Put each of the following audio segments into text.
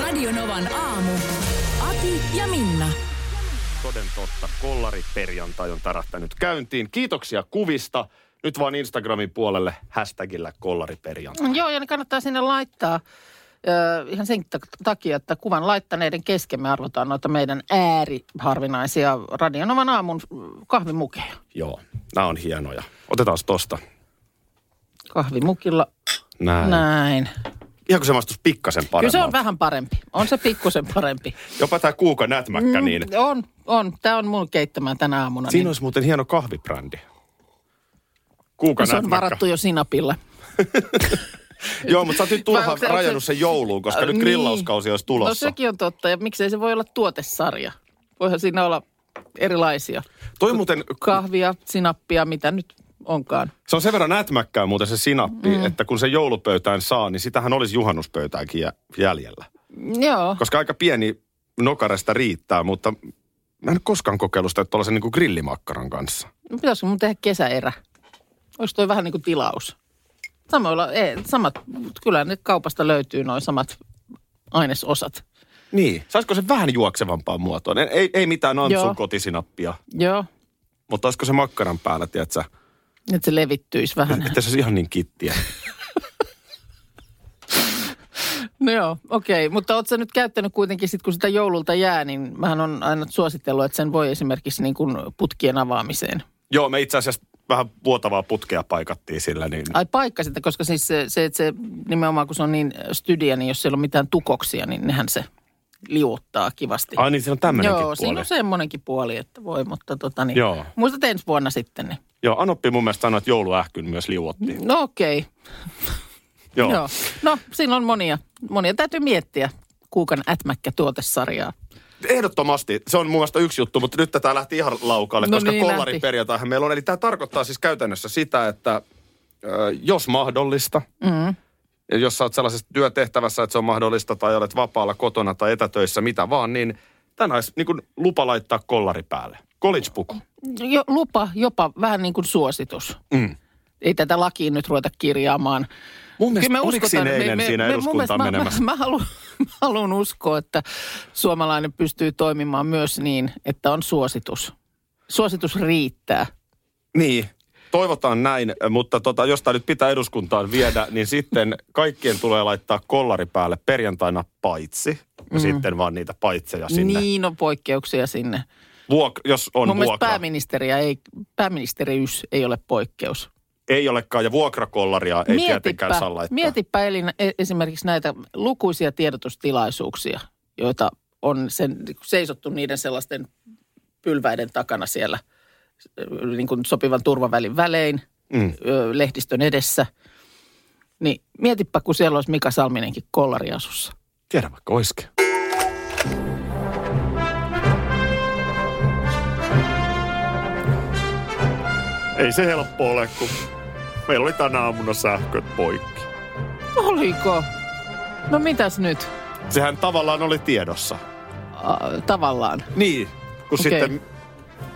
Radionovan aamu. Ati ja Minna. Toden totta, kollariperjantai on tärähtänyt käyntiin. Kiitoksia kuvista. Nyt vaan Instagramin puolelle hashtagillä kollariperjantai. Joo, ja ne kannattaa sinne laittaa ihan sen tak- takia, että kuvan laittaneiden kesken me arvotaan noita meidän ääriharvinaisia Radionovan aamun kahvimukeja. Joo, nämä on hienoja. Otetaan tosta. Kahvimukilla Näin. näin. Ihan kuin se maistuisi pikkasen Kyllä paremmalta. se on vähän parempi. On se pikkusen parempi. Jopa tämä kuuka nätmäkkä, niin Mm, on, on. Tämä on mun keittämää tänä aamuna. siinä niin olisi muuten hieno kahvibrändi. Kuuka se on varattu jo sinapille. Joo, mutta sä oot nyt turhaan rajannut se- sen jouluun, koska Äh, nyt niin. grillauskausi olisi No tulossa. sekin on totta. Ja miksei se voi olla tuotesarja? Voihan siinä olla erilaisia. Toi muuten, Kahvia, sinappia, mitä nyt onkaan. se on sen verran nätmäkkää muuten se sinappi, mm. että kun se joulupöytään saa, niin sitähän olisi juhannuspöytäänkin jä- jäljellä. Joo. Koska aika pieni nokaresta riittää, mutta mä en ole koskaan kokeillut sitä tuollaisen niin kuin grillimakkaran kanssa. No, pitäisikö mun tehdä kesäerä? Olisi toi vähän niin kuin tilaus. Samoilla, ei, samat, kyllä ne kaupasta löytyy noin samat ainesosat. Niin. Saisiko se vähän juoksevampaan muotoon? Ei, ei mitään Antsun Joo. kotisinappia, Joo, mutta olisiko se makkaran päällä, tiedätkö, että se levittyisi vähän. että se olisi ihan niin kittiä. No joo, okei. Mutta ootko sä nyt käyttänyt kuitenkin sit, kun sitä joululta jää, niin mähän on aina suositellut, että sen voi esimerkiksi niin kuin putkien avaamiseen. Joo, me itse asiassa vähän vuotavaa putkea paikattiin sillä, niin Ai paikka sitä, koska siis se, se, että se nimenomaan kun se on niin stydiä, niin jos siellä on mitään tukoksia, niin nehän se liuuttaa kivasti. Ai niin, siinä on tämmöinenkin Joo, puoli. siinä on semmoinenkin puoli, että voi, mutta tota niin. Joo. Muistat ensi vuonna sitten, niin. Joo, Anoppi mun mielestä sanoi, että jouluähkyn myös liuottiin. No okei. Okay. Joo. Joo. No, siinä on monia. Monia täytyy miettiä kuukan ätmäkkä tuotesarjaa. Ehdottomasti. Se on mun mielestä yksi juttu, mutta nyt tätä lähti ihan laukaalle, No koska niin, kollari lähti. perjantaihan meillä on. Eli tämä tarkoittaa siis käytännössä sitä, että jos mahdollista, Mm. Ja jos sä oot sellaisessa työtehtävässä, että se on mahdollista, tai olet vapaalla kotona tai etätöissä, mitä vaan, niin tänään olisi niin kuin lupa laittaa kollari päälle. College-puku. Jo, lupa, jopa vähän niin kuin suositus. Mm. Ei tätä lakiin nyt ruveta kirjaamaan. Mun mielestä, Kyllä me oliko uskotaan- siinä eilen siinä mun eduskuntaan mielestä mä- menemässä? Mä, mä, haluan, mä haluan uskoa, että suomalainen pystyy toimimaan myös niin, että on suositus. Suositus riittää. Niin, toivotaan näin, mutta tota, jos tämä nyt pitää eduskuntaan viedä, niin sitten kaikkien tulee laittaa kollari päälle perjantaina paitsi. Ja sitten vaan niitä paitseja sinne. Niin on poikkeuksia sinne. Vuok- jos on Mun vuokra. pääministeriä ei, pääministeriys ei ole poikkeus. Ei olekaan, ja vuokrakollaria ei tietenkään saa laittaa. mietipä Elina, e- esimerkiksi näitä lukuisia tiedotustilaisuuksia, joita on sen, seisottu niiden sellaisten pylväiden takana siellä niin kuin sopivan turvavälin välein, Mm. lehdistön edessä. Niin mietipä, kun siellä olisi Mika Salminenkin kollariasussa. Tiedä vaikka oiskin. Ei se helppo ole, kun meillä oli tänä aamuna sähköt poikki. Oliko? No mitäs nyt? Sehän tavallaan oli tiedossa. A, tavallaan. Niin, kun Okei. sitten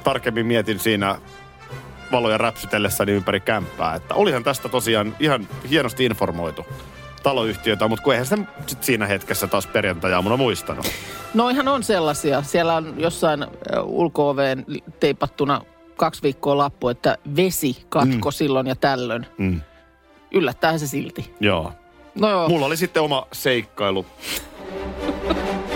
tarkemmin mietin siinä valoja räpsytellessäni ympäri kämppää, että olihan tästä tosiaan ihan hienosti informoitu taloyhtiötä, mutta kun eihän sitä sit siinä hetkessä taas perjantai-aamuna muistanut. No ihan on sellaisia. Siellä on jossain ulko teipattuna kaksi viikkoa lappu, että vesi katko mm. silloin ja tällöin. Mm. Yllättää se silti. Joo. No joo. Mulla oli sitten oma seikkailu.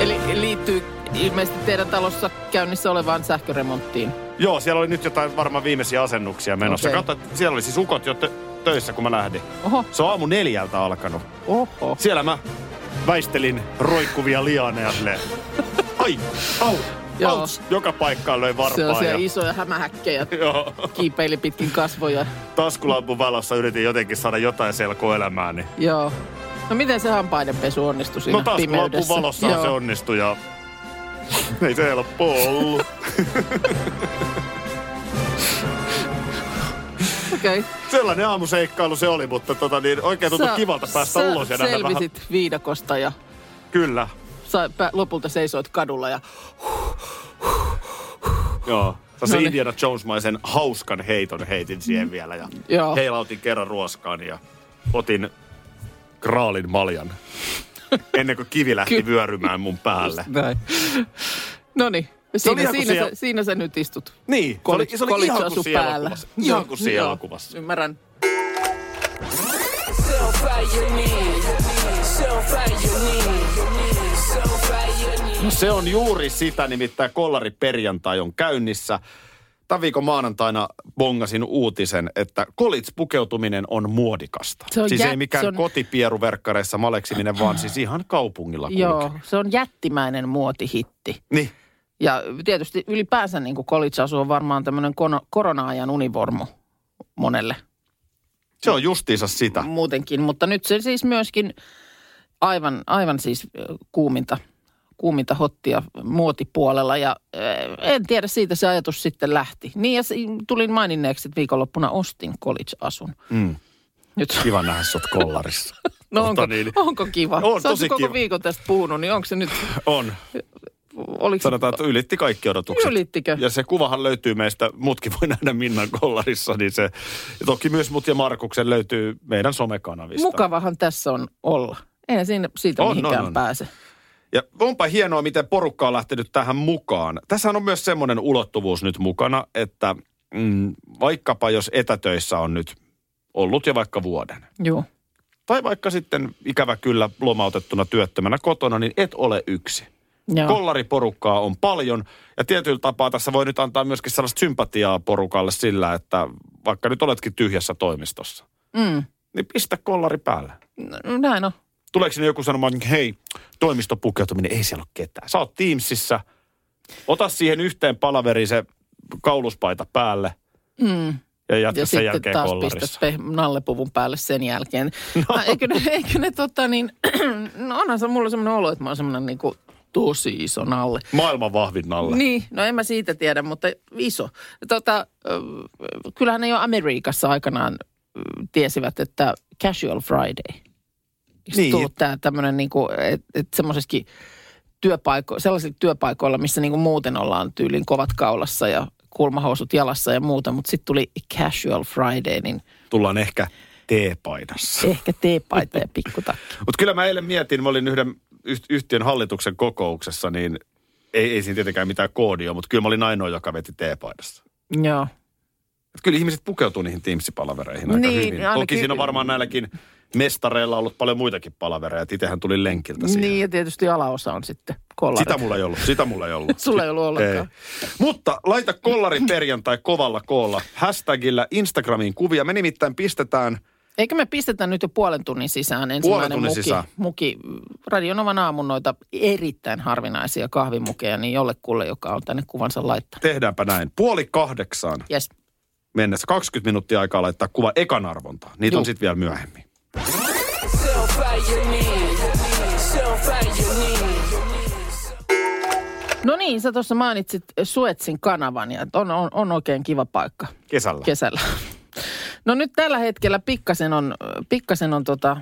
Eli liittyy ilmeisesti teidän talossa käynnissä olevaan sähköremonttiin. Joo, siellä oli nyt jotain varmaan viimeisiä asennuksia menossa. Okay. Katso, siellä oli siis ukot jo tö- töissä, kun mä lähdin. Oho, Se on aamu neljältä alkanut. oho. Siellä mä väistelin roikkuvia lianeja. Ai, au, Joo. Outs, joka paikkaan löi varpaa. Sellaisia Ja, isoja hämähäkkejä joo, kiipeili pitkin kasvoja. taskulampun valossa yritin jotenkin saada jotain selkoelämää. Niin. Joo. No miten se hampaidenpesu onnistui siinä No taskulampun valossa se onnistui ja ei se helppo ollut. Okei. Okay. Sellainen aamuseikkailu se oli, mutta tota, niin oikein tuntui kivalta päästä sä ulos ja nähdä vähän. selvisit viidakosta ja Kyllä, sä pä- lopulta seisoit kadulla ja joo. Sä niin. Indiana Jones-maisen hauskan heiton heitin siihen vielä ja Joo. heilautin kerran ruoskaan ja otin kraalin maljan ennen kuin kivi lähti Ky- vyörymään mun päälle. No niin. Siinä, siinä, siellä- sä, siinä sä nyt istut. Niin, se oli, se oli ihan kuin siellä päällä. elokuvassa. Ihan kuin siellä joo. elokuvassa. Ymmärrän. No se on juuri sitä, nimittäin kollari perjantai on käynnissä. Tämän viikon maanantaina bongasin uutisen, että kolits pukeutuminen on muodikasta. Se on siis jä- ei mikään se on- kotipieruverkkareissa maleksiminen, vaan siis ihan kaupungilla Joo, se on jättimäinen muotihitti. Niin, Ja tietysti ylipäänsä niin kuin college-asu on varmaan tämmöinen korona-ajan univormu monelle se on justiinsa sitä. muutenkin. Mutta nyt se siis myöskin aivan, aivan siis kuuminta, kuuminta hottia muotipuolella. Ja ö, en tiedä, siitä se ajatus sitten lähti. Niin ja tulin maininneeksi, että viikonloppuna ostin college-asun. Mm. Nyt, Kiva nähdä sut kollarissa. no onko, niin. onko kiva? On Sä tosi koko kiva. viikon tästä puhunut, niin onko se nyt, On. oliko Sanotaan, että ylitti kaikki odotukset. Ylittikö? Ja se kuvahan löytyy meistä, mutkin voi nähdä Minnan kollarissa, niin se, ja toki myös mut ja Markuksen löytyy meidän somekanavista. Mukavahan tässä on olla. Eihän siinä siitä on, mihinkään on, on. pääse. Ja onpa hienoa, miten porukka on lähtenyt tähän mukaan. Tässä on myös semmoinen ulottuvuus nyt mukana, että mm, vaikkapa jos etätöissä on nyt ollut jo vaikka vuoden, Joo. tai vaikka sitten ikävä kyllä lomautettuna työttömänä kotona, niin et ole yksi. Joo. Kollariporukkaa on paljon ja tietyllä tapaa tässä voi nyt antaa myöskin sellaista sympatiaa porukalle sillä, että vaikka nyt oletkin tyhjässä toimistossa, Mm. niin pistä kollari päälle. No, näin on. Tuleeko sinne joku sanomaan, että hei, toimistopukeutuminen, ei siellä ole ketään. Sä oot Teamsissa, ota siihen yhteen palaveriin se kauluspaita päälle Mm. ja jatka Ja sen sitten jälkeen taas kollarissa. pistät pe- nallepuvun päälle sen jälkeen. No. Eikö ne, eikö ne tota niin, no onhan se mulla semmoinen olo, että mä oon semmoinen niinku tosi iso nalle. Maailman vahvin nalle. Niin, no en mä siitä tiedä, mutta iso. Tota, kyllähän ne jo Amerikassa aikanaan tiesivät, että casual Friday. Niin. Tullut tää tämmöinen niinku, että et semmoisessakin työpaiko, sellaisilla työpaikoilla, missä niinku muuten ollaan tyylin kovat kaulassa ja kulmahousut jalassa ja muuta, mutta sitten tuli casual Friday, niin Tullaan ehkä teepaidassa. ehkä teepaita ja pikkutakki. Mutta kyllä mä eilen mietin, mä olin yhden yht- yhtiön hallituksen kokouksessa, niin ei, ei siinä tietenkään mitään koodia, mutta kyllä mä olin ainoa, joka veti teepaidassa. Joo. Kyllä ihmiset pukeutuu niihin Teams-palavereihin aika Niin, hyvin. Toki siinä on varmaan näilläkin mestareilla ollut paljon muitakin palavereja. Itsehän tuli lenkiltä siihen. Niin ja tietysti alaosa on sitten kollarit. Sitä mulla ei ollut, sitä mulla ei ollut. Sulla ei ollut ollenkaan. Ei. Mutta laita kollari perjantai kovalla koolla. Hashtagillä Instagramiin kuvia. Me nimittäin pistetään, Eikö me pistetä nyt jo puolen tunnin sisään ensimmäinen tunnin muki, sisään. muki Radionovan aamun noita erittäin harvinaisia kahvimukeja, niin jollekulle, joka on tänne kuvansa laittanut. tehdäänpä näin, puoli kahdeksaan Yes. mennessä 20 minuuttia aikaa laittaa kuva ekan arvontaan. Niitä Juu. on sitten vielä myöhemmin. No niin, sä tuossa mainitsit Suetsin kanavan ja on, on, on oikein kiva paikka Kesällä. kesällä. No nyt tällä hetkellä pikkasen on, pikkasen on tota,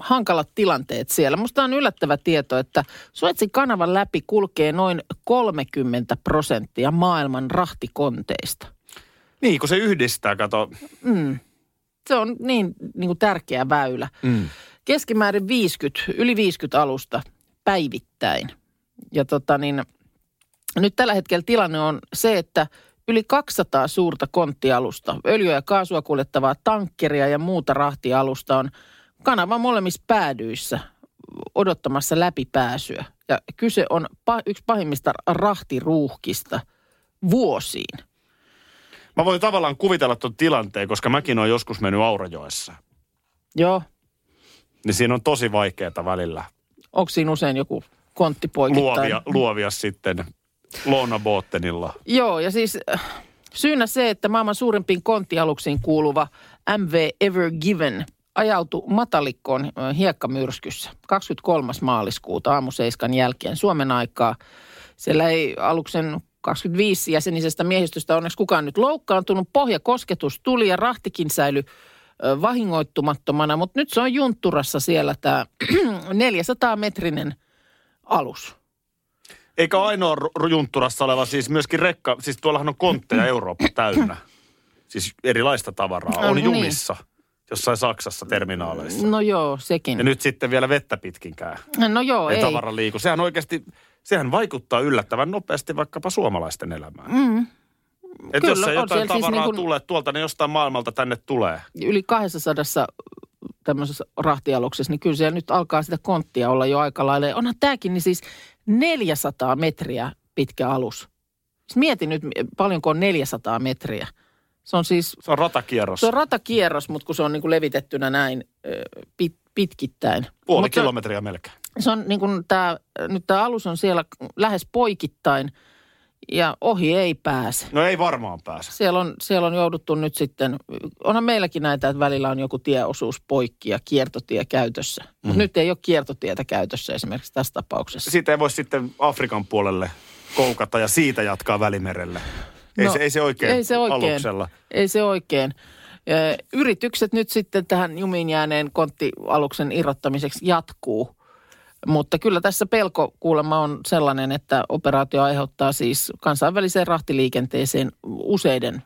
hankalat tilanteet siellä. Musta on yllättävä tieto, että Suetsin kanavan läpi kulkee noin 30 prosenttia maailman rahtikonteista. Niin, kun se yhdistää, kato. Se on niin, niin kuin tärkeä väylä. Mm. Keskimäärin 50, yli 50 alusta päivittäin. Ja tota niin, nyt tällä hetkellä tilanne on se, että yli 200 suurta konttialusta, öljyä ja kaasua kuljettavaa tankkeria ja muuta rahtialusta on kanavan molemmissa päädyissä odottamassa läpipääsyä. Ja kyse on pa- yksi pahimmista rahtiruuhkista vuosiin. Mä voin tavallaan kuvitella tuon tilanteen, koska mäkin olen joskus mennyt Aurajoessa. Joo, Niin siinä on tosi vaikeaa välillä onko siinä usein joku kontti poikittain? luovia, luovia sitten Loona Bottenilla. Joo, ja siis äh, syynä se, että maailman suurimpiin konttialuksiin kuuluva MV Ever Given ajautui matalikkoon äh, hiekkamyrskyssä 23. maaliskuuta aamu seiskan jälkeen Suomen aikaa. Siellä ei aluksen 25 jäsenisestä miehistöstä onneksi kukaan nyt loukkaantunut. Pohjakosketus tuli ja rahtikin säilyi vahingoittumattomana, mutta nyt se on juntturassa siellä tämä 400-metrinen alus. Eikä ainoa juntturassa oleva, siis myöskin rekka, siis tuollahan on kontteja Eurooppa täynnä. Siis erilaista tavaraa. On niin. jumissa jossain Saksassa terminaaleissa. No joo, sekin. Ja nyt sitten vielä vettä pitkinkään. no joo, Ei, ei. tavara liiku. Sehän oikeasti, sehän vaikuttaa yllättävän nopeasti vaikkapa suomalaisten elämään. Mm, Et Kyllä, jos se jotain siis tavaraa niin kuin- tulee, tuolta ne jostain maailmalta tänne tulee. yli 200 tämmöisessä rahtialuksessa, niin kyllä siellä nyt alkaa sitä konttia olla jo aika lailla. Ja Onhan tämäkin niin siis 400 metriä pitkä alus. Siis mietin nyt, paljonko on 400 metriä. Se on siis, Se on ratakierros. se on ratakierros, mutta kun se on niin kuin levitettynä näin pit, pitkittäin. Puoli Mut se- kilometriä melkein. se on niin kuin tämä, nyt tämä alus on siellä lähes poikittain ja ohi ei pääse. No ei varmaan pääse. Siellä on, siellä on jouduttu nyt sitten, onhan meilläkin näitä, että välillä on joku tieosuus poikki ja kiertotie käytössä. Mhm. Mutta nyt ei ole kiertotietä käytössä esimerkiksi tässä tapauksessa. Siitä ei voi sitten Afrikan puolelle koukata ja siitä jatkaa välimerelle. Ei, No, se, ei se oikein, ei se oikein. aluksella. Ei se oikein. Yritykset nyt sitten tähän jumiin jääneen konttialuksen irrottamiseksi jatkuu. Mutta kyllä tässä pelko kuulemma on sellainen, että operaatio aiheuttaa siis kansainväliseen rahtiliikenteeseen useiden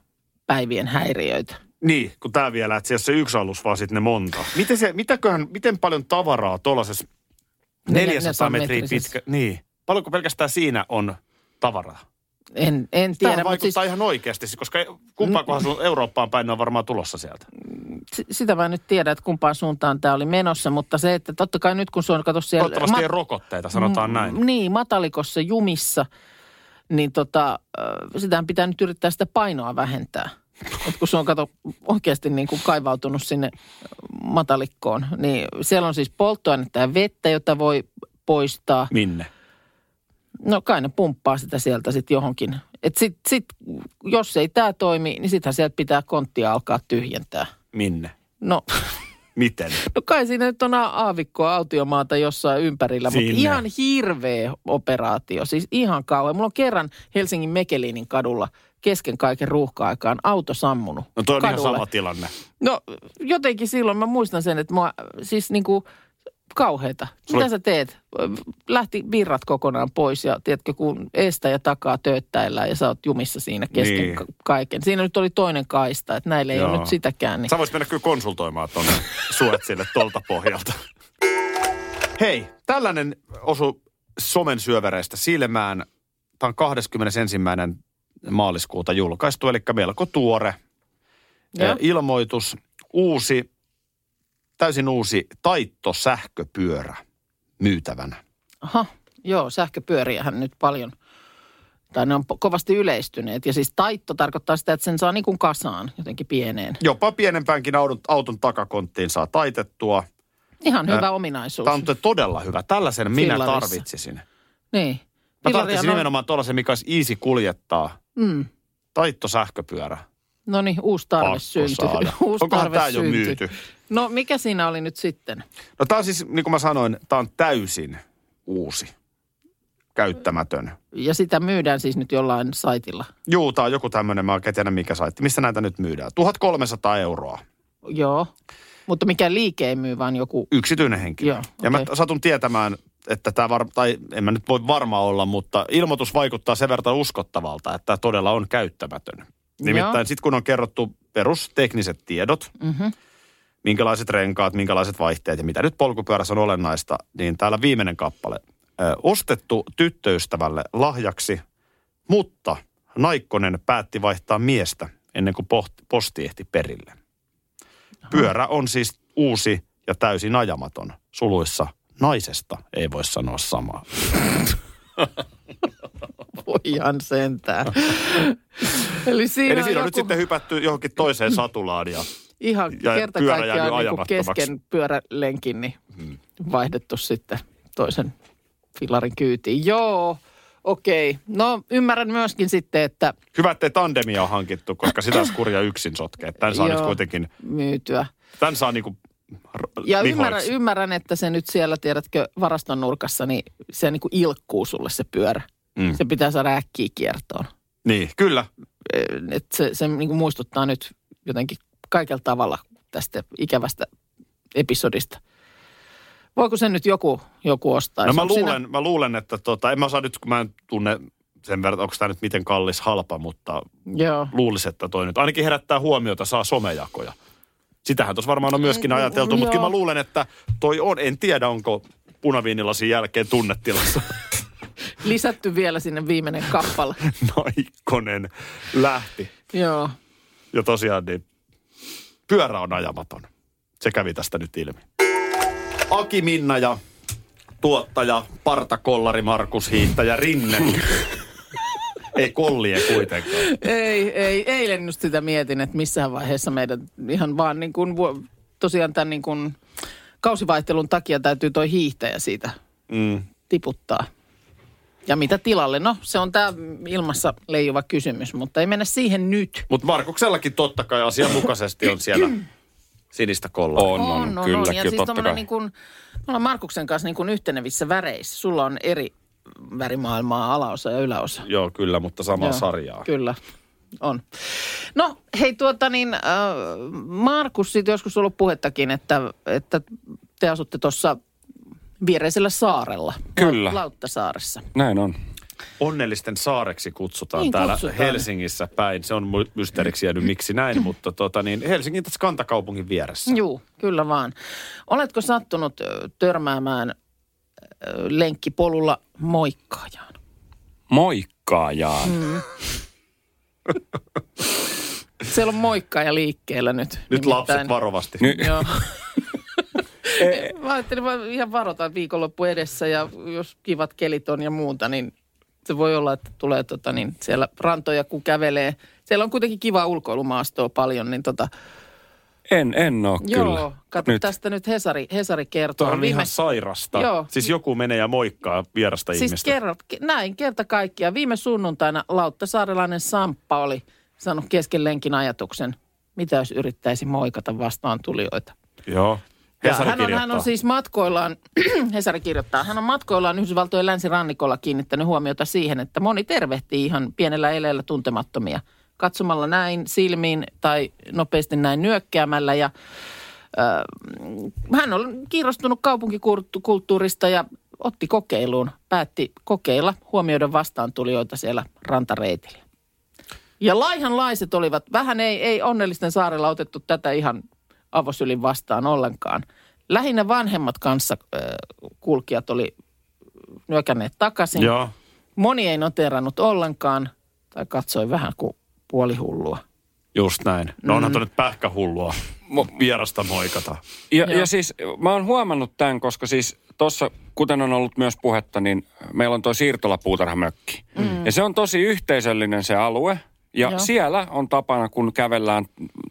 päivien häiriöitä. Niin, kun tämä vielä, että siellä se yksi alus, vaan sitten ne monta. Miten, se, mitäköhän, miten paljon tavaraa tuollaisessa 400 metriä metrisessä. pitkä, niin. Paljonko pelkästään siinä on tavaraa? En, en Tämä tiedä, mutta vaikuttaa siis ihan oikeasti, koska kumpaakohan sun Eurooppaan päin on varmaan tulossa sieltä. si- sitä mä en nyt tiedä, että kumpaan suuntaan tämä oli menossa, mutta se, että totta kai nyt kun se on, kato siellä... Toivottavasti ei rokotteita, sanotaan Mm, näin. Niin, matalikossa jumissa, niin tota, äh, sitähän pitää nyt yrittää sitä painoa vähentää. Et kun se on, kato, oikeasti niin kuin kaivautunut sinne matalikkoon, niin siellä on siis polttoainetta ja vettä, jota voi poistaa. Minne? No kai ne pumppaa sitä sieltä sitten johonkin. Et sit, sit, jos ei tämä toimi, niin sittenhän sieltä pitää konttia alkaa tyhjentää. Minne? No, Miten? no kai siinä nyt on aavikkoa, autiomaata jossain ympärillä, mutta Sinne. ihan hirveä operaatio. Siis ihan kauan. Mulla on kerran Helsingin Mekelinin kadulla kesken kaiken ruuhka-aikaan auto sammunut No toi on ihan kadulle. sama tilanne. No jotenkin silloin mä muistan sen, että mua siis niinku kauheita. Sulla- Mitä sä teet? Lähti virrat kokonaan pois ja tiedätkö, kun eestä ja takaa tööttäillään ja sä oot jumissa siinä kesken Niin. kaiken. Siinä nyt oli toinen kaista, että näille ei Joo. ole nyt sitäkään. Niin. Sä vois mennä kyllä konsultoimaan tuonne Suetsille tolta pohjalta. Hei, tällainen osu somen syövereistä silmään. Tämä on 21. maaliskuuta julkaistu, eli melko tuore eh, ilmoitus. Uusi, täysin uusi taittosähköpyörä myytävänä. Aha, joo, sähköpyöriähän nyt paljon, tai ne on kovasti yleistyneet. Ja siis taitto tarkoittaa sitä, että sen saa niin kuin kasaan, jotenkin pieneen. Jopa pienempäänkin auton, auton takakonttiin saa taitettua. Ihan hyvä Ä, ominaisuus. Tämä on todella hyvä. Tällaisen minä Fillarissa. tarvitsisin. Niin. Mä tarvitsisin on- nimenomaan tuollaisen, mikä olisi easy kuljettaa. Mm. Taitto sähköpyörä. No niin, uusi tarve Pakko uusi Onkohan tarve tämä jo myyty? No mikä siinä oli nyt sitten? No tämä on siis, niin kuin mä sanoin, tämä on täysin uusi. Käyttämätön. Ja sitä myydään siis nyt jollain saitilla. Juu, tämä on joku tämmöinen, mä oikein tiedä mikä saitti. Missä näitä nyt myydään? 1300 euroa. Joo. Mutta mikä liike ei myy, vaan joku... Yksityinen henkilö. Joo, Ja mä satun tietämään, että tämä var, tai en mä nyt voi varma olla, mutta ilmoitus vaikuttaa sen verran uskottavalta, että tämä todella on käyttämätön. Nimittäin sitten kun on kerrottu perustekniset tiedot, Mm-hmm. Minkälaiset renkaat, minkälaiset vaihteet ja mitä nyt polkupyörässä on olennaista, niin täällä viimeinen kappale. Ö, ostettu tyttöystävälle lahjaksi, mutta Naikkonen päätti vaihtaa miestä ennen kuin posti ehti perille. Pyörä on siis uusi ja täysin ajamaton. Suluissa naisesta ei voi sanoa samaa. Voihan sentään. Eli siinä, Eli siinä on joku nyt sitten hypätty johonkin toiseen satulaan ja ihan ja kerta kaikkiaan niin kesken pyörälenkin niin vaihdettu sitten toisen fillarin kyytiin. Joo, Okei. No ymmärrän myöskin sitten, että Hyvä, ettei tandemia on hankittu, koska sitä olisi kurja yksin sotkea. Tän saa Joo. nyt kuitenkin, myytyä. tän saa niinku Ja lihoiksi. ymmärrän, ymmärrän, että se nyt siellä, tiedätkö, varaston nurkassa, niin se niin kuin ilkkuu sulle se pyörä. Mm. Se pitää saada äkkiä kiertoon. Niin, kyllä. Eh, Et se se niin kuin muistuttaa nyt jotenkin kaikella tavalla tästä ikävästä episodista. Voiko sen nyt joku, joku ostaa? No mä Onko siinä- luulen, mä luulen, että tota, en mä osaa nyt, kun mä en tunne sen verran, onko tämä nyt miten kallis halpa, mutta Joo. luulisin, että toi nyt ainakin herättää huomiota, saa somejakoja. Sitähän tuossa varmaan on myöskin Mm, ajateltu, mutta kyllä mä luulen, että toi on, en tiedä onko punaviinilasin jälkeen tunnetilassa Lisätty vielä sinne viimeinen kappale. naikkonen lähti. Joo. Ja tosiaan niin pyörä on ajamaton. Se kävi tästä nyt ilmi. Aki Minna ja tuottaja, partakollari Markus Hiittäjä Rinne. Ei kollie kuitenkaan. Ei, ei, eilen just sitä mietin, että missään vaiheessa meidän ihan vaan niin kuin, tosiaan tämän niin kuin kausivaihtelun takia täytyy toi hiihtäjä siitä Mm. tiputtaa. Ja mitä tilalle? No, se on tämä ilmassa leijuva kysymys, mutta ei mennä siihen nyt. Mutta Markuksellakin totta kai asianmukaisesti on siellä sinistä kollaa. On, on, kyllä, Ja kyllä, siis totta kai. niin kuin, me ollaan Markuksen kanssa niin kuin yhtenevissä väreissä. Sulla on eri värimaailmaa, alaosa ja yläosa. Joo, kyllä, mutta samaa Joo, sarjaa. Kyllä, on. No hei tuota niin, äh, Markus, siitä joskus on ollut puhettakin, että, että te asutte tuossa viereisellä saarella. Kyllä. Lau- Lauttasaaressa. Näin on. Onnellisten saareksi kutsutaan Niin täällä kutsutaan. Helsingissä päin. Se on mysteeriksi jäänyt miksi näin, mutta tota niin, Helsingin tässä kantakaupungin vieressä. Juu, kyllä vaan. Oletko sattunut törmäämään lenkkipolulla moikkaajaan? Moikkaajaan. Mm. Siellä on moikkaaja liikkeellä nyt. Nyt lapset varovasti. Ny- Joo. Mä ajattelin vaan ihan varotaan viikonloppu edessä ja jos kivat kelit on ja muuta, niin se voi olla, että tulee tota, niin siellä rantoja kun kävelee. Siellä on kuitenkin kiva ulkoilumaastoa paljon, niin tota, En, en oo joo, kyllä. kato Nyt. tästä nyt Hesari, Hesari kertoo. Tuo on ihan sairasta. Joo. Siis joku menee ja moikkaa vierasta Siis ihmistä. kerro, ke- näin kerta kaikkiaan. Viime sunnuntaina Lauttasaarelainen Samppa oli sanonut kesken lenkin ajatuksen, mitä jos yrittäisi moikata vastaan tulijoita. Joo. Ja hän, on, hän on siis matkoillaan, Hesari kirjoittaa, hän on matkoillaan Yhdysvaltojen länsirannikolla kiinnittänyt huomiota siihen, että moni tervehtii ihan pienellä eleellä tuntemattomia. Katsomalla näin silmiin tai nopeasti näin nyökkäämällä ja äh, hän on kiinnostunut kaupunkikulttuurista ja otti kokeiluun, päätti kokeilla huomioida vastaantulijoita siellä rantareitillä. Ja laihanlaiset olivat, vähän ei, ei onnellisten saarella otettu tätä ihan avosylin vastaan ollenkaan. Lähinnä vanhemmat kanssa äh, kulkijat oli nyökänneet takaisin. Joo. Moni ei noterannut ollenkaan tai katsoi vähän kuin puolihullua. Just näin. No onhan Mm. nyt pähkähullua vierasta moikata. Ja, Joo. ja siis mä oon huomannut tämän, koska siis tuossa, kuten on ollut myös puhetta, niin meillä on tuo siirtolapuutarhamökki. Mm. Ja se on tosi yhteisöllinen se alue. Ja Joo. siellä on tapana, kun kävellään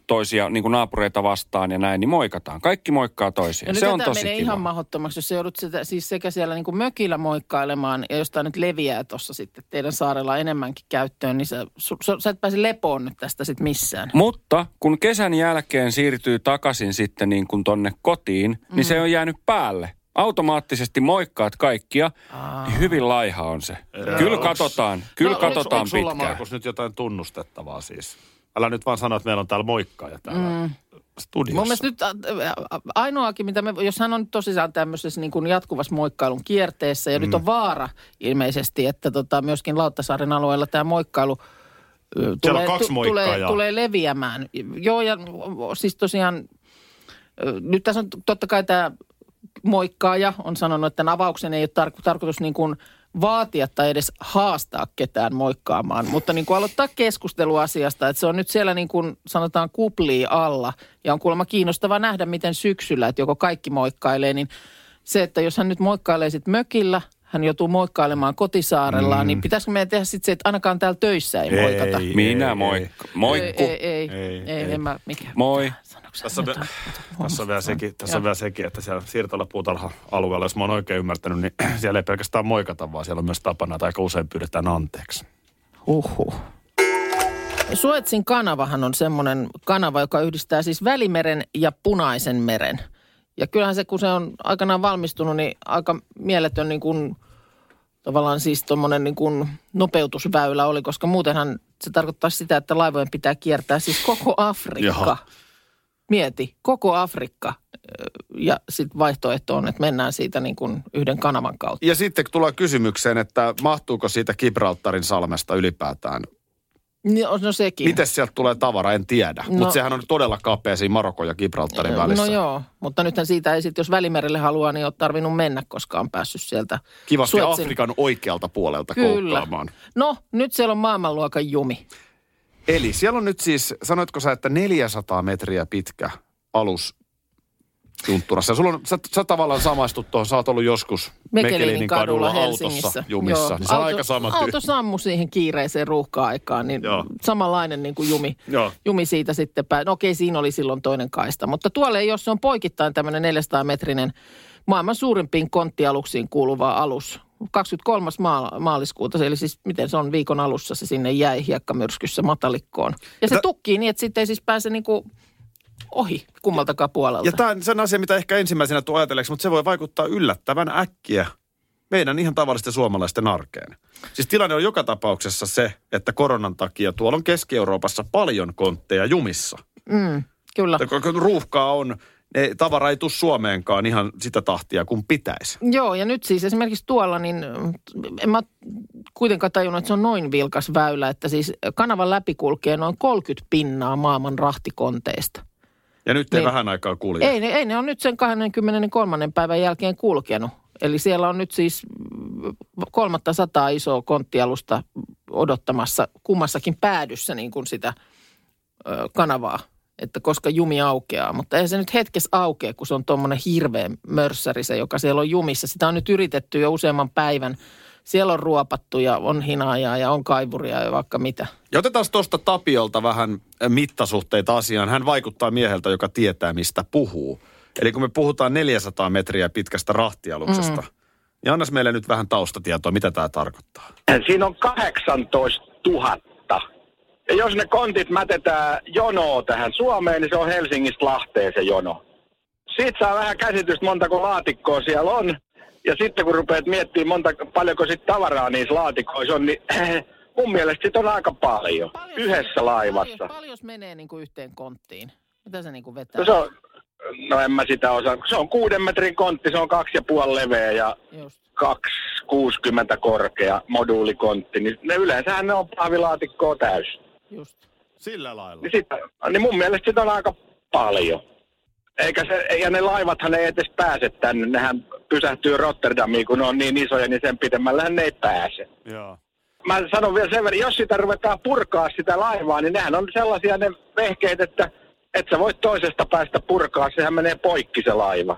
toisia niin kuin naapureita vastaan ja näin, niin moikataan. Kaikki moikkaa toisiaan. nyt Se on tosi menee kiva. ihan mahdottomaksi, jos se joudut sitä, siis sekä siellä niin kuin mökillä moikkailemaan ja jos tämä nyt leviää tuossa sitten teidän saarella enemmänkin käyttöön, niin sä, su, su, sä et pääse lepoon nyt tästä sitten missään. Mutta kun kesän jälkeen siirtyy takaisin sitten niin kuin tonne kotiin, mm. niin se on jäänyt päälle. Automaattisesti moikkaat kaikkia, niin hyvin laiha on se. Kyllä katsotaan, kyllä No, katsotaan Onko sulla, pitkään. Markus, nyt jotain tunnustettavaa siis? Älä nyt vaan sano, että meillä on täällä moikkaaja täällä mm. studiossa. Mun mielestä nyt ä, ä, ainoakin, mitä me, jos hän on nyt tosissaan tämmöisessä niin kuin jatkuvassa moikkailun kierteessä ja mm. nyt on vaara ilmeisesti, että tota, myöskin Lauttasaaren alueella tämä moikkailu tulee, kaksi tu- tulee, tulee leviämään. Joo ja siis tosiaan nyt tässä on totta kai tämä moikkaaja on sanonut, että tämän avauksen ei ole tar- tarkoitus niin kuin vaatia tai edes haastaa ketään moikkaamaan, mutta niin kuin aloittaa keskustelua asiasta, että se on nyt siellä niin kuin sanotaan kuplii alla ja on kuulemma kiinnostava nähdä, miten syksyllä, että joko kaikki moikkailee, niin se, että jos hän nyt moikkailee sitten mökillä, hän joutuu moikkailemaan kotisaarellaan, mm. niin pitäisikö meidän tehdä sitten se, että ainakaan täällä töissä ei, moikata? Ei, Minä ei, moikka. Ei, Moikku. ei, ei, Ei, ei, ei, ei. en mä, mikä. Moi. Tässä on, tässä on vielä sekin, tässä on vielä sekin, että siellä siirtola puutarha-alueella, jos mä oon oikein ymmärtänyt, niin siellä ei pelkästään moikata, vaan siellä on myös tapana, että aika usein pyydetään anteeksi. Huhhuh. Suetsin kanavahan on semmoinen kanava, joka yhdistää siis Välimeren ja Punaisen meren. Ja kyllähän se, kun se on aikanaan valmistunut, niin aika mieletön niin kuin, tavallaan siis tuommoinen niin kuin nopeutusväylä oli, koska muutenhan se tarkoittaa sitä, että laivojen pitää kiertää siis koko Afrikka. Jaha. Mieti, koko Afrikka. Ja sitten vaihtoehto on, että mennään siitä niin kuin yhden kanavan kautta. Ja sitten tulee kysymykseen, että mahtuuko siitä Gibraltarin salmesta ylipäätään? No, no sekin. Miten sieltä tulee tavara, en tiedä. No- Mutta sehän on todella kapea siinä Marokon ja Gibraltarin välissä. No joo, mutta nythän siitä ei sitten, jos Välimerelle haluaa, niin ole tarvinnut mennä, koska on päässyt sieltä. Kivasti Suetsin- Afrikan oikealta puolelta Kyllä. koukkaamaan. No, nyt siellä on maailmanluokan jumi. Eli siellä on nyt siis, sanoitko sä, että 400 metriä pitkä alus juntturassa. Sulla on, sä, sä tavallaan samaistut tuohon, sä oot ollut joskus Mekelinin kadulla autossa Helsingissä. jumissa. Joo. Niin se on auto, aika sama tyy- Auto sammu siihen kiireiseen ruuhka-aikaan, niin Joo. samanlainen niin kuin jumi, Joo. jumi siitä sitten päin. No okei, siinä oli silloin toinen kaista, mutta tuolle ei, jos se on poikittain tämmöinen 400-metrinen maailman suurimpiin konttialuksiin kuuluva alus. 23. Maal- maaliskuuta, eli siis miten se on viikon alussa, se sinne jäi hiekkamyrskyssä matalikkoon. Ja se Tä- tukkii niin, että sitten ei siis pääse niin kuin ohi kummaltakaan puolelta. Ja tämä on sen asia, mitä ehkä ensimmäisenä tuo ajatelleeksi, mutta se voi vaikuttaa yllättävän äkkiä meidän ihan tavallisten suomalaisten arkeen. Siis tilanne on joka tapauksessa se, että koronan takia tuolla on Keski-Euroopassa paljon kontteja jumissa. mm, kyllä. Ja Kun ruuhkaa on, ne tavara ei tule Suomeenkaan ihan sitä tahtia kuin pitäisi. Joo, ja nyt siis esimerkiksi tuolla, niin en mä kuitenkaan tajunnut, että se on noin vilkas väylä, että siis kanavan läpi kulkee noin 30 pinnaa maailman rahtikonteista. Ja nyt ei Niin. vähän aikaa kulje. Ei ne, ei ne on nyt sen 23. päivän jälkeen kulkenut. Eli siellä on nyt siis kolmatta sataa isoa konttialusta odottamassa kummassakin päädyssä niin kuin sitä ö, kanavaa, että koska jumi aukeaa. Mutta ei se nyt hetkessä aukea, kun se on tuommoinen hirveä mörssäri se, joka siellä on jumissa. Sitä on nyt yritetty jo useamman päivän. Siellä on ruopattu ja on hinaajaa ja on kaivuria ja vaikka mitä. Ja otetaan tuosta Tapiolta vähän mittasuhteita asiaan. Hän vaikuttaa mieheltä, joka tietää, mistä puhuu. Eli kun me puhutaan 400 metriä pitkästä rahtialuksesta, mm. niin annas meille nyt vähän taustatietoa, mitä tämä tarkoittaa. Siinä on 18 000. Ja jos ne kontit mätetään jonoa tähän Suomeen, niin se on Helsingistä Lahteen se jono. Siitä saa vähän käsitystä, montako laatikkoa siellä on. Ja sitten kun rupeat miettimään, monta, paljonko sitten tavaraa niissä laatikoissa on, niin mun mielestä sit on aika paljon. Yhdessä laivassa. Paljon, paljon menee niin kuin yhteen konttiin? Mitä se niin kuin vetää? No, se on, no en mä sitä osaa. Se on kuuden metrin kontti, se on kaksi ja puoli leveä ja Just. 2,60 korkea moduulikontti. Niin ne yleensähän ne on pahvilaatikkoa täysin. Just. Sillä lailla. Niin, sit, niin mun mielestä sitä on aika paljon. Eikä se, ja ne laivathan ei edes pääse tänne. Nehän pysähtyy Rotterdamiin, kun ne on niin isoja, niin sen pidemmällähän ne ei pääse. Joo. Mä sanon vielä sen verran, jos sitä ruvetaan purkaa sitä laivaa, niin nehän on sellaisia ne vehkeet, että et sä voit toisesta päästä purkaa, sehän menee poikki se laiva.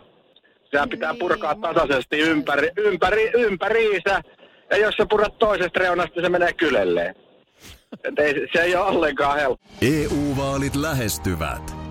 Sehän pitää Niin, purkaa mä tasaisesti muistan. ympäri, ympäri, ympäriinsä. Ja jos sä purat toisesta reunasta, se menee kylelleen. Et ei, se ei ole ollenkaan helppo. EU-vaalit lähestyvät.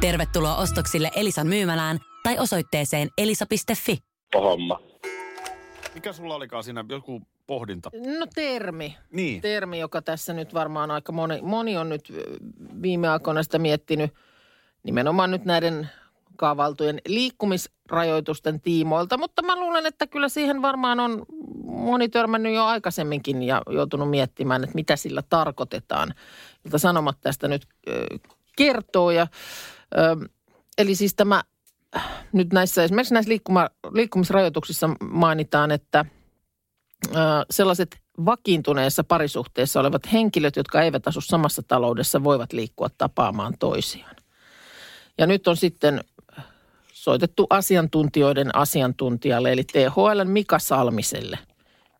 Tervetuloa ostoksille Elisan myymälään tai osoitteeseen elisa.fi. homma. Mikä sulla olikaan siinä joku pohdinta. No termi. Niin. Termi, joka tässä nyt varmaan aika moni, moni on nyt viime aikoina sitä miettinyt nimenomaan nyt näiden kaavailtujen liikkumisrajoitusten tiimoilta. Mutta mä luulen, että kyllä siihen varmaan on moni törmännyt jo aikaisemminkin ja joutunut miettimään, että mitä sillä tarkoitetaan. Jota sanomat tästä nyt kertoo. Ja, ö, eli siis tämä nyt näissä, esimerkiksi näissä liikkuma, liikkumisrajoituksissa mainitaan, että ö, sellaiset vakiintuneessa parisuhteessa olevat henkilöt, jotka eivät asu samassa taloudessa, voivat liikkua tapaamaan toisiaan. Ja nyt on sitten soitettu asiantuntijoiden asiantuntijalle, eli THL Mika Salmiselle.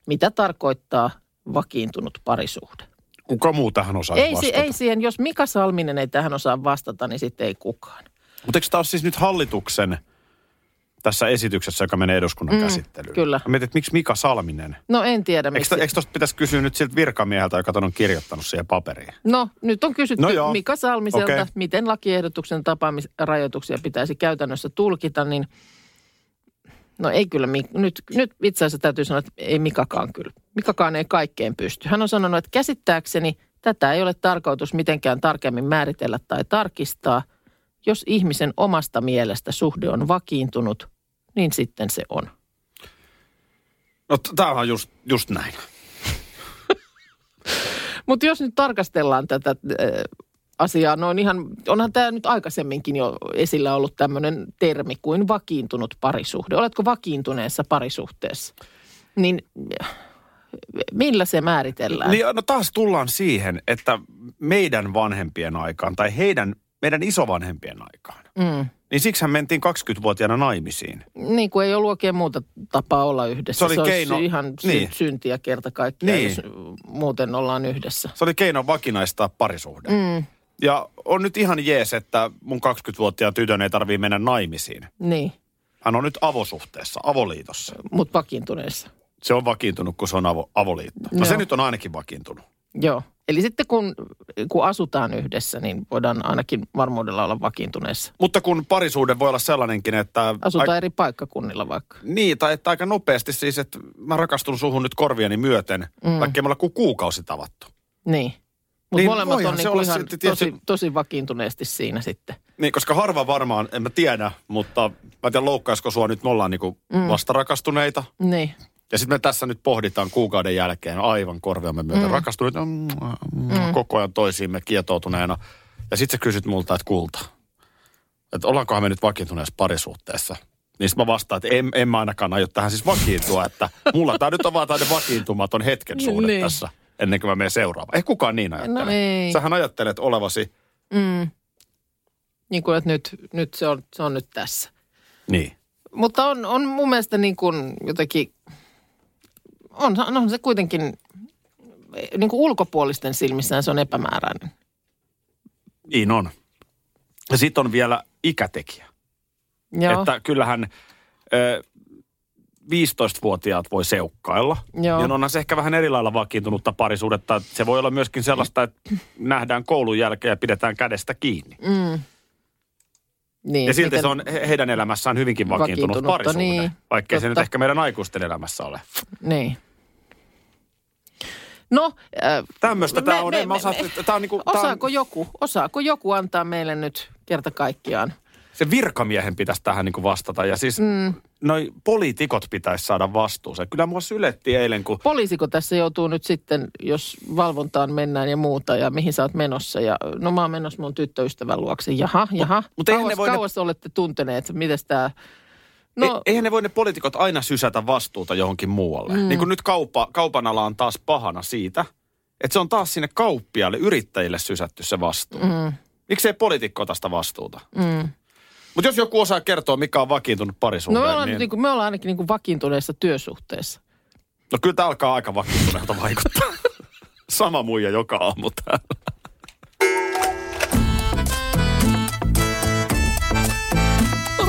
Mitä tarkoittaa vakiintunut parisuhde? Kuka muu tähän osaa Ei, si- vastata? ei siihen, jos Mika Salminen ei tähän osaa vastata, niin sitten ei kukaan. Mutta eikö tämä ole siis nyt hallituksen tässä esityksessä, joka menee eduskunnan Mm, käsittelyyn? kyllä. Mä mietin, että miksi Mika Salminen? No en tiedä, Eikö, miksi. eikö tosta pitäisi kysyä nyt siltä virkamieheltä, joka on kirjoittanut siihen paperiin? No nyt on kysytty No joo. Mika Salmiselta, okay. miten lakiehdotuksen tapaamisrajoituksia pitäisi käytännössä tulkita, niin no ei kyllä, nyt, nyt itse asiassa täytyy sanoa, että ei Mikakaan kyllä. Mikakaan ei kaikkeen pysty. Hän on sanonut, että käsittääkseni tätä ei ole tarkoitus mitenkään tarkemmin määritellä tai tarkistaa. Jos ihmisen omasta mielestä suhde on vakiintunut, niin sitten se on. No tämä on just, just näin. Mutta jos nyt tarkastellaan tätä äh, asiaa, noin ihan, onhan tämä nyt aikaisemminkin jo esillä ollut tämmöinen termi kuin vakiintunut parisuhde. Oletko vakiintuneessa parisuhteessa? Niin millä se määritellään? Niin, no taas tullaan siihen, että meidän vanhempien aikaan tai heidän, meidän isovanhempien aikaan, Mm. niin siksihän mentiin 20-vuotiaana naimisiin. Niin kuin ei ollut oikein muuta tapaa olla yhdessä. Se oli olisi keino- ihan sy- niin. syntiä kerta kaikkiaan, Niin. jos muuten ollaan yhdessä. Se oli keino vakinaistaa parisuhde. Mm. Ja on nyt ihan jees, että mun 20-vuotiaan tytön ei tarvii mennä naimisiin. Niin, Hän on nyt avosuhteessa, avoliitossa. mutta vakiintuneessa. Se on vakiintunut, kun se on avo, avoliitto. No Joo. se nyt on ainakin vakiintunut. Joo. Eli sitten kun, kun asutaan yhdessä, niin voidaan ainakin varmuudella olla vakiintuneessa. Mutta kun parisuhde voi olla sellainenkin, että... Asutaan ai- eri paikkakunnilla vaikka. Niin, tai että aika nopeasti siis, että mä rakastun suhun nyt korviani myöten, mm. vaikka me olla kuin kuukausi tavattu. Niin. Mutta Niin, molemmat on niin olla ihan sitten tietysti- tosi, tosi vakiintuneesti siinä sitten. Niin, koska harva varmaan, en mä tiedä, mutta mä en tiedä loukkaisiko sua nyt, me ollaan niinku mm. vastarakastuneita. Niin. Ja sitten me tässä nyt pohditaan kuukauden jälkeen aivan korviamme myöten mm. rakastuneita mm, mm. koko ajan toisiimme kietoutuneena. Ja sitten sä kysyt multa, että kulta, että ollaankohan me nyt vakiintuneessa parisuhteessa. Niin mä vastaan, että en, en mä ainakaan aio tähän siis vakiintua, että mulla tämä nyt on vaan tämmöinen vakiintumaton hetken suhde Niin. tässä, ennen kuin mä menen seuraavaan. Ei kukaan niin ajattele. No ei. Sähän ajattelet olevasi, Mm. Niin kuin, että nyt, nyt se, on, se on nyt tässä. niin. Mutta on, on mun mielestä niin kuin jotenkin, on, on se kuitenkin niin kuin ulkopuolisten silmissään se on epämääräinen. Niin on. Ja sitten on vielä ikätekijä. Joo, Että kyllähän 15-vuotiaat voi seukkailla. Joo. Ja onhan se ehkä vähän eri lailla vakiintunutta parisuudetta. Se voi olla myöskin sellaista, että nähdään koulun jälkeen ja pidetään kädestä kiinni. mm. niin, Ja silti se on he- heidän elämässään hyvinkin vakiintunut parisuhde. niin. Vaikkei se nyt Totta. ehkä meidän aikuisten elämässä ole. Niin. No, äh, Tämmöistä Me- tämä on. me- mä osaa, me- tää on niinku, tää on, osaako joku, osaako joku antaa meille nyt kerta kaikkiaan? se virkamiehen pitäisi tähän niinku vastata. Ja siis mm. Noi poliitikot pitäisi saada vastuuseen. Kyllä mua syletti eilen, kun Poliisiko tässä joutuu nyt sitten, jos valvontaan mennään ja muuta ja mihin sä oot menossa? Ja, no mä oon menossa mun tyttöystävän luokse. Jaha, jaha. mut eihän kauas, ne voi ne- kauas olette tunteneet, miten tämä... No, No, eihän ne voi ne poliitikot aina sysätä vastuuta johonkin muualle. Mm. Niin kuin nyt kauppa, kaupan ala on taas pahana siitä, että se on taas sinne kauppiaille, yrittäjille sysätty se vastuu. Mm. Miksei poliitikko ota sitä vastuuta? mm. Mutta jos joku osaa kertoa, mikä on vakiintunut parisuhde, no me, ollaan, niin... niin kuin, me ollaan ainakin niin kuin vakiintuneessa työsuhteessa. No kyllä tämä alkaa aika vakiintuneelta vaikuttaa. Sama muija joka aamu täällä.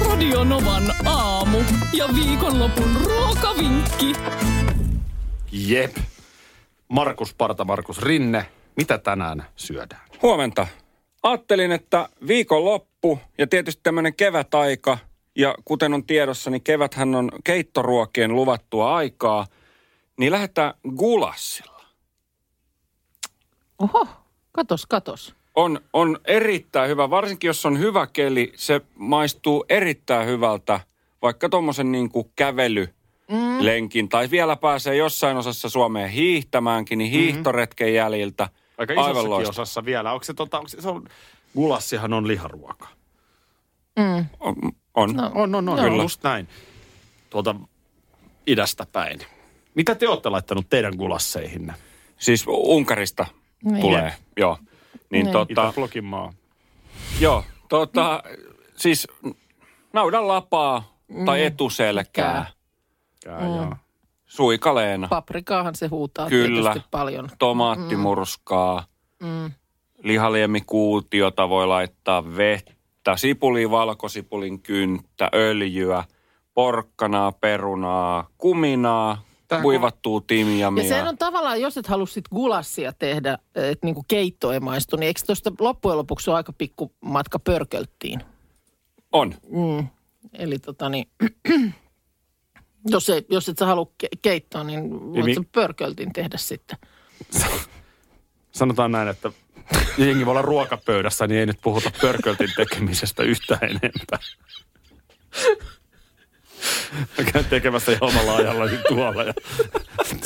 Radio Novan aamu ja viikonlopun ruokavinkki. Jep. Markus Parta, Markus Rinne. Mitä tänään syödään? Huomenta. Ajattelin, että viikonloppu ja tietysti tämmöinen kevätaika, ja kuten on tiedossa, niin keväthän on keittoruokien luvattua aikaa, niin lähdetään gulassilla. Oho, katos, katos. On, on erittäin hyvä, varsinkin jos on hyvä keli, se maistuu erittäin hyvältä, vaikka tuommoisen niin kuin kävelylenkin, tai vielä pääsee jossain osassa Suomeen hiihtämäänkin, niin hiihtoretken jäljiltä. Aika Aivan isossakin loistava. osassa vielä. Onko se, tota, onko se, se on, gulassihan on liharuoka. On, on. No, On, on, on. Joo. Kyllä. Just näin. Tuolta idästä päin. Mitä te olette laittanut teidän gulasseihinne? Siis Unkarista Niin. tulee, joo. Niin, Niin. tota, Itä-blokin maa. joo, tota, siis naudan lapaa tai etuselkää, Kää, mm. joo. Suikaleena, Paprikaahan se huutaa Kyllä. tietysti paljon. tomaattimurskaa, Mm. lihaliemikuutiota voi laittaa vettä, sipuli, valkosipulin kynttä, öljyä, porkkanaa, perunaa, kuminaa, Tää- kuivattua Ja timjamia. sehän on tavallaan, jos et halua sit gulassia tehdä, että niinku keitto ei maistu, niin eikö tuosta loppujen lopuksi ole aika pikku matka pörkölttiin? on. Mm. Eli tota niin, jos, ei, jos et sä halua ke- keittoa, niin voit mi- sä pörköltin tehdä sitten. Sanotaan näin, että jengi voi olla ruokapöydässä, niin ei nyt puhuta pörköltin tekemisestä yhtään enempää. Mä käyn tekemässä omalla ajallani tuolla ja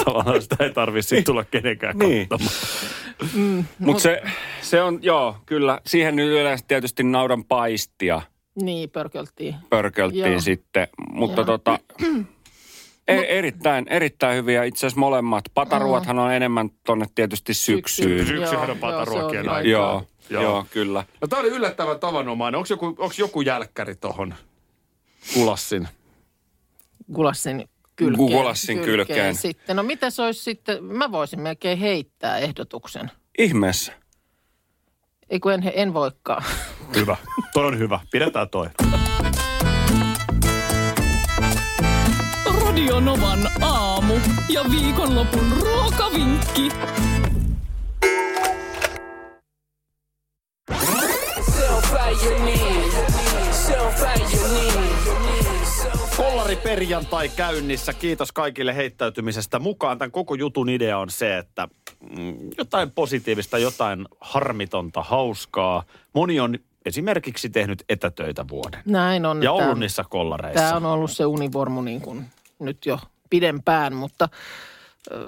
tavallaan sitä ei tarvitse tulla kenenkään Niin. katsomaan. Mutta se, se on, joo, kyllä. Siihen nyt yleensä tietysti naudan paistia Niin, pörkölttiin. pörkölttiin Joo. sitten. Mutta Joo. tota, e- erittäin, erittäin hyviä. Itse asiassa molemmat. Pataruothan on enemmän tonne tietysti syksyyn. Syksy. Syksyhän on Joo, pataruokien joo, se on aika. Joo, Joo. joo, kyllä. No tää oli yllättävän tavanomainen. Onko joku, onko joku jälkkäri tohon kulassin? Gulassin kylkeen. Gulassin kylkeen. Sitten. No mitä se olisi sitten, mä voisin melkein heittää ehdotuksen. Ihmeessä. Ei kun en, en voikaan. Hyvä. Toi on hyvä. Pidetään toi. Radio Novan aamu ja viikonlopun ruokavinkki. Kollari perjantai käynnissä. Kiitos kaikille heittäytymisestä mukaan. Tämän koko jutun idea on se, että mm, jotain positiivista, jotain harmitonta, hauskaa. Moni on esimerkiksi tehnyt etätöitä vuoden. Näin on. Ja ollut niissä kollareissa. Tämä on ollut se univormu niin kuin nyt jo pidempään, mutta äh,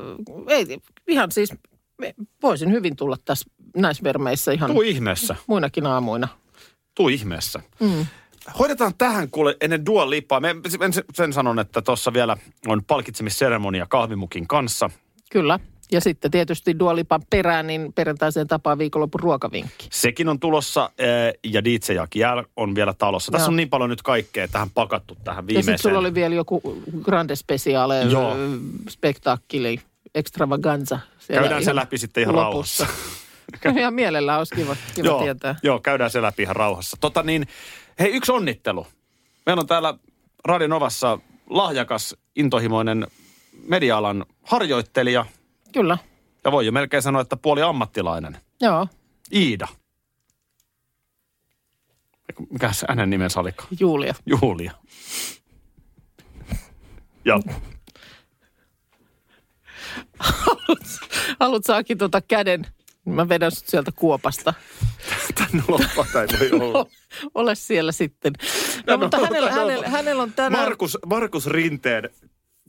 ei, ihan siis voisin hyvin tulla tässä näissä vermeissä ihan Tuu ihmeessä. muinakin aamuina. Tuu ihmeessä. Mm. Hoidetaan tähän kuule ennen Dua Lipaa. Me, sen sanon, että tuossa vielä on palkitsemisseremonia kahvimukin kanssa. Kyllä. Ja sitten tietysti Dualipan perään, niin perjantaiseen tapaan viikonlopun ruokavinkki. Sekin on tulossa eh, ja DJ Jakiel on vielä talossa. Tässä Joo. on niin paljon nyt kaikkea tähän pakattu tähän Ja sitten viimeiseen. sulla oli vielä joku grande speciale, Joo. ö, spektaakkeli, extravaganza. Käydään se läpi sitten ihan lopussa. rauhassa. ihan mielellään olisi kiva, kiva joo, tietää. joo, käydään se läpi ihan rauhassa. Tota niin, hei yksi onnittelu. Meillä on täällä Radio Novassa lahjakas, intohimoinen media-alan harjoittelija. Kyllä, Ja voi jo melkein sanoa, että puoli ammattilainen. joo. Iida. Mikä se hänen nimensä olikaan? Julia. Julia. Ja Haluat saakin tota käden? Mä vedän sut sieltä kuopasta. tänne loppuun ei voi olla. Ole siellä sitten. No, No, mutta no, hänellä, no, hänellä, hänellä on tänään... Markus, Markus Rinteen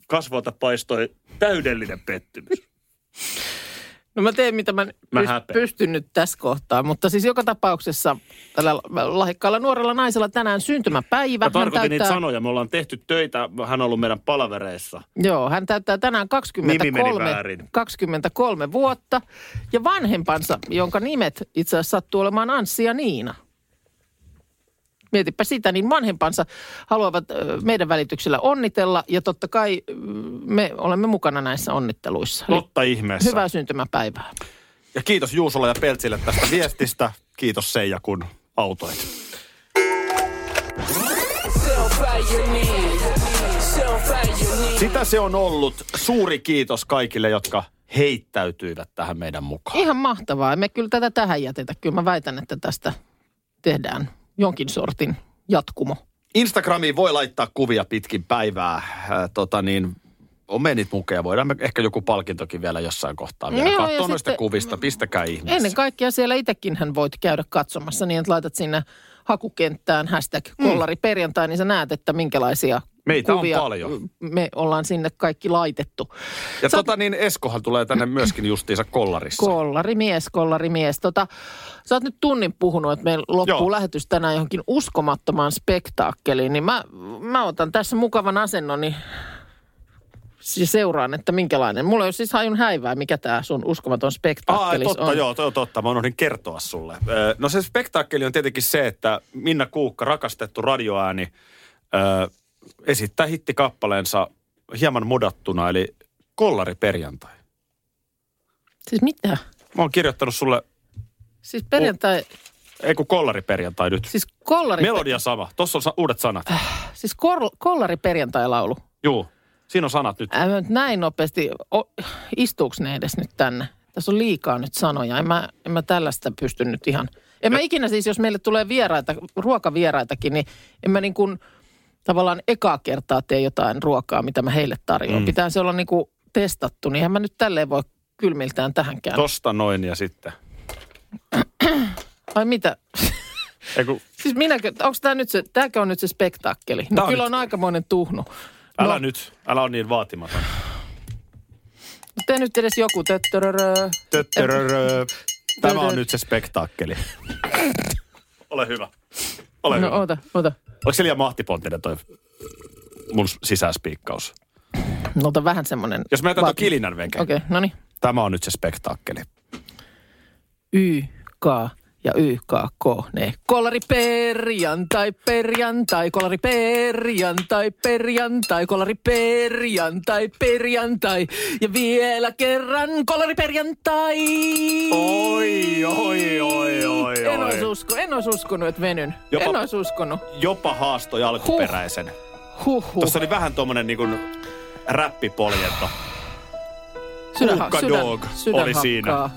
kasvoilta paistoi täydellinen pettymys. No mä teen, mitä mä, Mä pyst- pystyn nyt tässä kohtaa. Mutta siis joka tapauksessa tällä lahjakkaalla nuorella naisella tänään syntymäpäivä. Mä tarkoitin Hän niitä täyttää- sanoja. Me ollaan tehty töitä. Hän on ollut meidän palavereissa. Joo, hän täyttää tänään Nimi meni 23, väärin. 23 vuotta. Ja vanhempansa, jonka nimet itse asiassa sattuu olemaan Anssi ja Niina. Mietipä sitä, niin vanhempansa haluavat meidän välityksellä onnitella. Ja totta kai me olemme mukana näissä onnitteluissa. Totta ihmeessä. Hyvää syntymäpäivää. Ja kiitos Juusolle ja Peltsille tästä viestistä. Kiitos Seija, kun autoit. Sitä se on ollut. Suuri kiitos kaikille, jotka heittäytyivät tähän meidän mukaan. Ihan mahtavaa. Me kyllä tätä tähän jätetä. Kyllä mä väitän, että tästä tehdään jonkin sortin jatkumo. Instagramiin voi laittaa kuvia pitkin päivää. Äh, tota niin, on menit mukeja. Voidaan me ehkä joku palkintokin vielä jossain kohtaa vielä Joo, katsoa noista sitten- kuvista. Pistäkää ihmeessä. Ennen kaikkea siellä itsekin hän voit käydä katsomassa niin, että laitat sinne hakukenttään hashtag kollari perjantai, niin sä näet, että minkälaisia Meitä on kuvia paljon. me ollaan sinne kaikki laitettu. Ja Sä tota niin, Eskohan tulee tänne myöskin justiinsa kollarissa. Kollarimies, kollarimies. Tota, sä oot nyt tunnin puhunut, että meillä loppuu Joo. lähetys tänään johonkin uskomattomaan spektaakkeliin, niin mä, mä otan tässä mukavan asennon niin ja seuraan, että minkälainen. Mulla ei ole siis hajun häivää, mikä tämä sun uskomaton Aa, spektaakkelis totta, on. joo, toi on totta. Mä unohdin kertoa sulle. No se spektaakkeli on tietenkin se, että Minna Kuukka, rakastettu radioääni, esittää hittikappaleensa hieman mudattuna, eli Kollari perjantai. Siis mitä? Mä oon kirjoittanut sulle, Siis perjantai, ei kun Kollari perjantai nyt. siis kollari, Melodia sama. Tossa on sa- uudet sanat. siis kor, kollari perjantai-laulu. Juu, siinä on sanat nyt. Mä nyt näin nopeasti, o, istuuks ne edes nyt tänne? Tässä on liikaa nyt sanoja. En mä, en mä tällaista pysty nyt ihan. En mä ikinä siis, jos meille tulee vieraita, ruokavieraitakin, niin en mä niin kuin tavallaan ekaa kertaa tee jotain ruokaa, mitä mä heille tarjoan. Mm. Pitää se olla niin kuin testattu, niin mä nyt tälleen voi kylmiltään tähänkään. Tosta noin ja sitten. Ai mitä? Ei kun, Siis minäkö, onko tämä nyt se, tääkö on nyt se spektaakkeli? No kyllä nyt- on aikamoinen tuhnu. älä no, nyt, älä on niin vaatimaton. Tee nyt edes joku töttörörö. Töttörörö. Tämä on nyt se spektaakkeli. Ole hyvä. Ole No hyvä. oota, oota. Onko se liian mahtipontinen toi mun sisäspiikkaus? No ota vähän semmoinen. Jos mä jätän vaati- kilinän venken. Okei, okay, no niin. Tämä on nyt se spektaakkeli. Y, K ja Y, K, K, ne. Kolari perjantai, perjantai, kolari perjantai, perjantai, kolari perjantai, perjantai. Ja vielä kerran kolari perjantai. Oi, oi, oi, oi, En oi. olisi, usko, en olisi uskonut, että venyn. Jopa- En olisi uskonut. Jopa haastoi alkuperäisen. Huh, huh. Tuossa oli vähän tommonen niinku räppipoljento. Sydän, Hukka sydän, Dog sydän oli siinä. hakkaa.